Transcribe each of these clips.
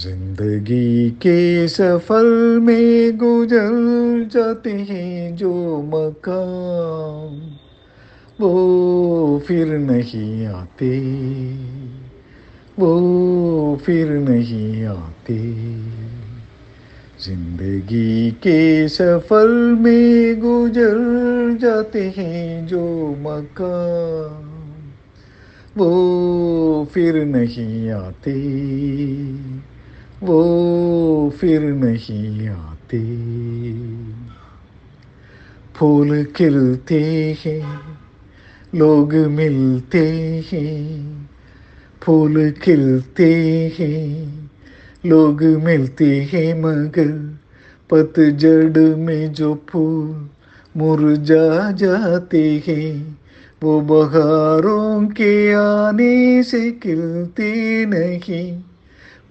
ज़िंदगी के सफ़र में गुजर जाते हैं जो मकाम, वो फिर नहीं आते, वो फिर नहीं आते। ज़िंदगी के सफ़र में गुजर जाते हैं जो मकाम, वो फिर नहीं आते। वो फिर नहीं आते। फूल खिलते हैं, लोग मिलते हैं। फूल खिलते हैं, लोग मिलते हैं मगर पतझड़ में जो फूल मुरझा जाते हैं, वो बहारों के आने से खिलते नहीं।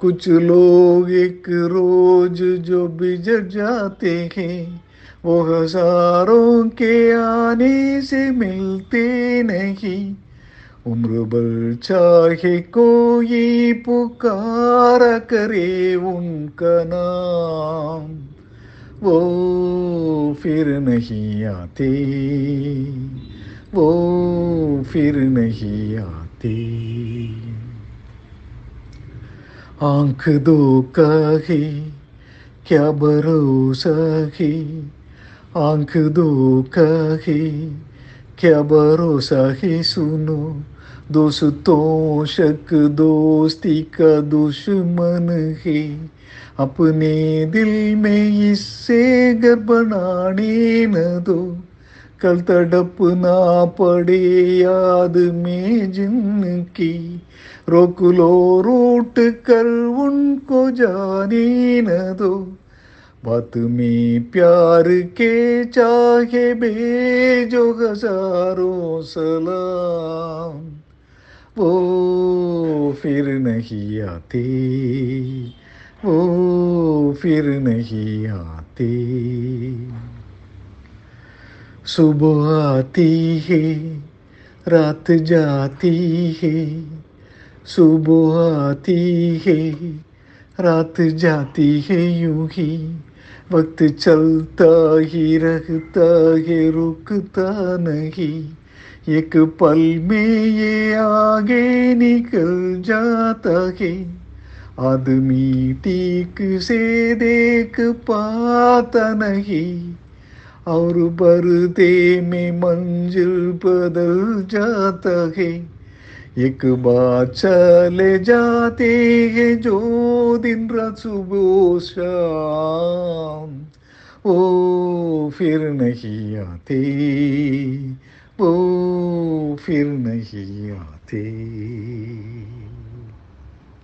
कुछ लोग एक रोज जो बिजड़ जाते हैं, वो हज़ारों के आने से मिलते नहीं। उम्र भर चाहे कोई पुकार करे उनका नाम, वो फिर नहीं आते। वो फिर नहीं आते। आँख दो है, क्या भरोसा है? आँख दो है, क्या भरोसा है? सुनो, दोस्तों, शक दोस्ती का दुश्मन है। अपने दिल में इससे घर बनाने न दो। कल तड़पना पड़े याद में जिनकी रोक लो रूट कर उनको जाने न दो। बात में प्यार के चाहे भेजो हज़ारों सलाम। वो फिर नहीं आते, वो फिर नहीं आते। सुबह आती है, रात जाती है सुबह आती है, रात जाती है, यूँ ही वक्त चलता ही, रहता है, रुकता नहीं। एक पल में ये आगे निकल जाता है, आदमी ठीक से देख पाता नहीं। और बरते में मंजिल बदल जाता है एक बार चले जाते हैं जो दिन रात सुबह शाम। वो फिर नहीं आते, वो फिर नहीं आते।